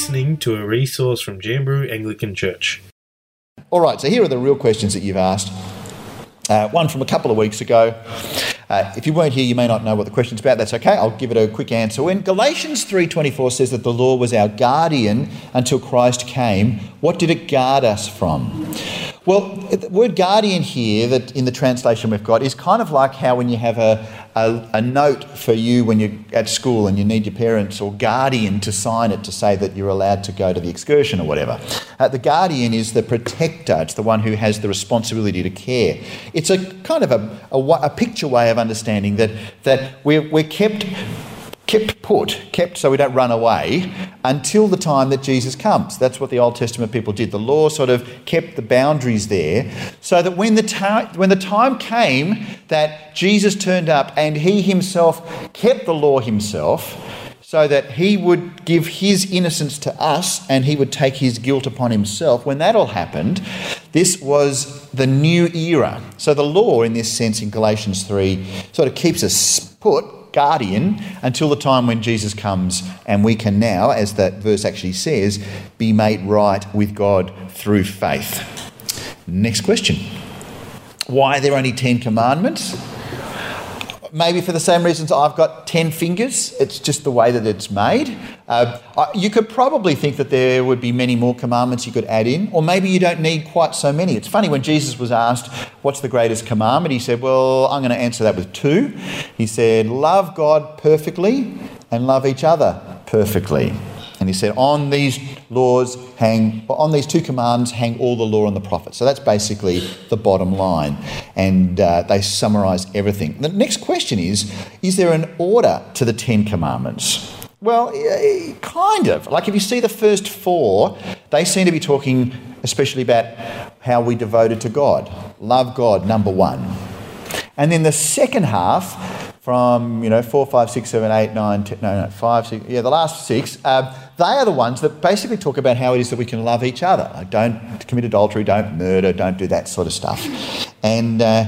listening to a resource from Jamberoo Anglican Church. All right, so here are the real questions that you've asked. Uh, one from a couple of weeks ago. Uh, if you weren't here, you may not know what the question's about. That's okay. I'll give it a quick answer. When Galatians 3:24 says that the law was our guardian until Christ came, what did it guard us from? Well, the word guardian here, that in the translation we've got, is kind of like how when you have a, a, a, note for you when you're at school and you need your parents or guardian to sign it to say that you're allowed to go to the excursion or whatever. Uh, the guardian is the protector, it's the one who has the responsibility to care. It's a kind of a, a, a picture way of understanding that, that we're, we're kept kept put, kept so we don't run away until the time that Jesus comes. That's what the Old Testament people did. The law sort of kept the boundaries there so that when the, ta- when the time came that Jesus turned up and he himself kept the law himself, so that he would give his innocence to us and he would take his guilt upon himself. When that all happened, this was the new era. So the law, in this sense, in Galatians 3, sort of keeps us put guardian until the time when Jesus comes and we can now, as that verse actually says, be made right with God through faith. Next question. Why are there only 10 commandments? Maybe for the same reasons I've got 10 fingers. It's just the way that it's made. Uh, you could probably think that there would be many more commandments you could add in, or maybe you don't need quite so many. It's funny when Jesus was asked, What's the greatest commandment? He said, Well, I'm going to answer that with two. He said, Love God perfectly and love each other perfectly. And he said, On these laws hang, on these two commands hang all the law and the prophets. So that's basically the bottom line. And uh, they summarize everything. The next question is Is there an order to the Ten Commandments? Well, kind of. Like if you see the first four, they seem to be talking especially about how we devoted to God. Love God, number one. And then the second half, from you know four, five, six, seven, eight, nine, ten, no, no, five, six, yeah, the last six. Uh, they are the ones that basically talk about how it is that we can love each other. Like don't commit adultery, don't murder, don't do that sort of stuff. And uh,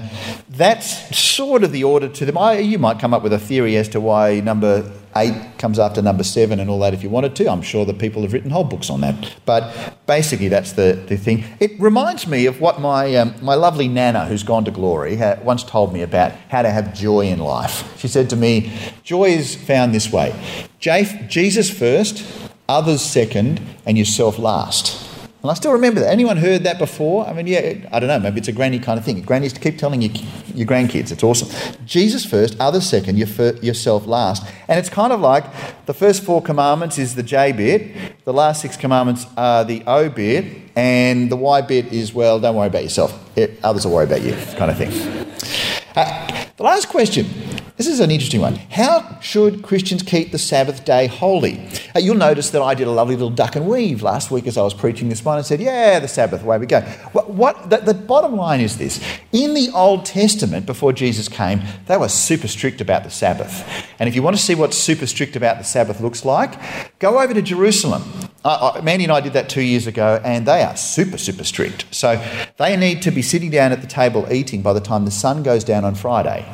that's sort of the order to them. I, you might come up with a theory as to why number eight comes after number seven and all that if you wanted to. I'm sure that people have written whole books on that. But basically, that's the, the thing. It reminds me of what my, um, my lovely Nana, who's gone to glory, once told me about how to have joy in life. She said to me, Joy is found this way Jesus first, others second, and yourself last. And I still remember that. Anyone heard that before? I mean, yeah, I don't know. Maybe it's a granny kind of thing. Grannies keep telling your, your grandkids. It's awesome. Jesus first, others second, your yourself last. And it's kind of like the first four commandments is the J bit, the last six commandments are the O bit, and the Y bit is, well, don't worry about yourself. It, others will worry about you, kind of thing. Uh, the last question this is an interesting one. How should Christians keep the Sabbath day holy? Uh, you'll notice that I did a lovely little duck and weave last week as I was preaching this one and said, Yeah, the Sabbath, away we go. What, what the, the bottom line is this in the Old Testament, before Jesus came, they were super strict about the Sabbath. And if you want to see what super strict about the Sabbath looks like, go over to Jerusalem. Uh, Mandy and I did that two years ago, and they are super, super strict. So they need to be sitting down at the table eating by the time the sun goes down on Friday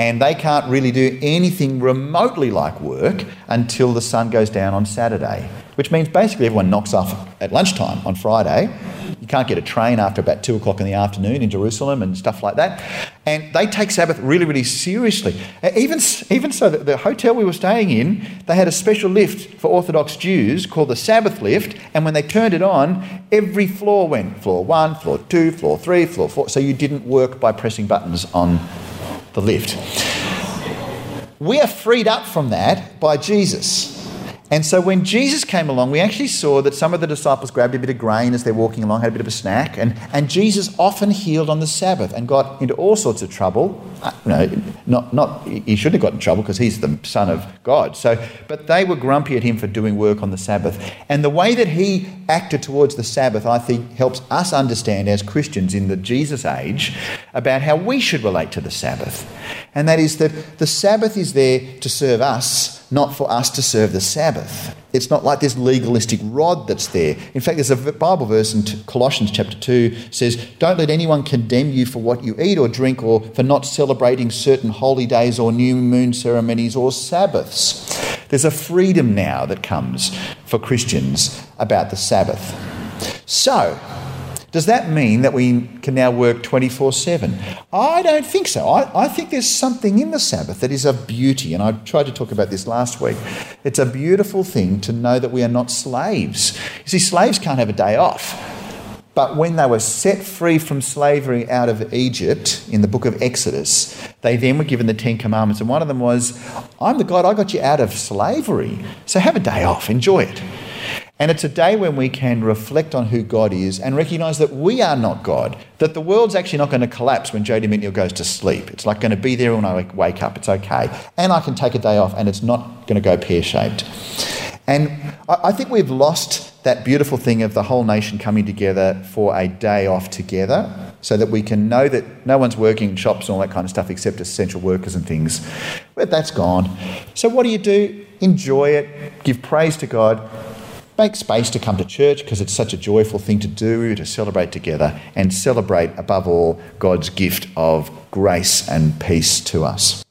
and they can't really do anything remotely like work until the sun goes down on Saturday, which means basically everyone knocks off at lunchtime on Friday. You can't get a train after about two o'clock in the afternoon in Jerusalem and stuff like that. And they take Sabbath really, really seriously. Even, even so, the hotel we were staying in, they had a special lift for Orthodox Jews called the Sabbath lift. And when they turned it on, every floor went floor one, floor two, floor three, floor four. So you didn't work by pressing buttons on the lift. We are freed up from that by Jesus. And so when Jesus came along, we actually saw that some of the disciples grabbed a bit of grain as they're walking along, had a bit of a snack, and, and Jesus often healed on the Sabbath and got into all sorts of trouble. Uh, know, not, not, he shouldn't have got in trouble because he's the Son of God. So, but they were grumpy at him for doing work on the Sabbath. And the way that he acted towards the Sabbath, I think, helps us understand as Christians in the Jesus age about how we should relate to the Sabbath. And that is that the Sabbath is there to serve us not for us to serve the Sabbath. It's not like this legalistic rod that's there. In fact, there's a Bible verse in Colossians chapter 2 says, Don't let anyone condemn you for what you eat or drink or for not celebrating certain holy days or new moon ceremonies or Sabbaths. There's a freedom now that comes for Christians about the Sabbath. So, does that mean that we can now work 24 7? I don't think so. I, I think there's something in the Sabbath that is a beauty, and I tried to talk about this last week. It's a beautiful thing to know that we are not slaves. You see, slaves can't have a day off. But when they were set free from slavery out of Egypt in the book of Exodus, they then were given the Ten Commandments. And one of them was, I'm the God, I got you out of slavery. So have a day off, enjoy it. And it's a day when we can reflect on who God is and recognize that we are not God, that the world's actually not going to collapse when JD McNeil goes to sleep. It's like going to be there when I wake up. It's okay. And I can take a day off and it's not going to go pear shaped. And I think we've lost that beautiful thing of the whole nation coming together for a day off together so that we can know that no one's working in shops and all that kind of stuff except essential workers and things. But that's gone. So, what do you do? Enjoy it, give praise to God, make space to come to church because it's such a joyful thing to do, to celebrate together, and celebrate above all God's gift of grace and peace to us.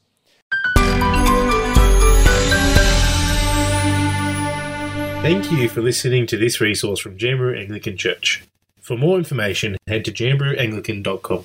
Thank you for listening to this resource from Jamberoo Anglican Church. For more information, head to jamberooanglican.com.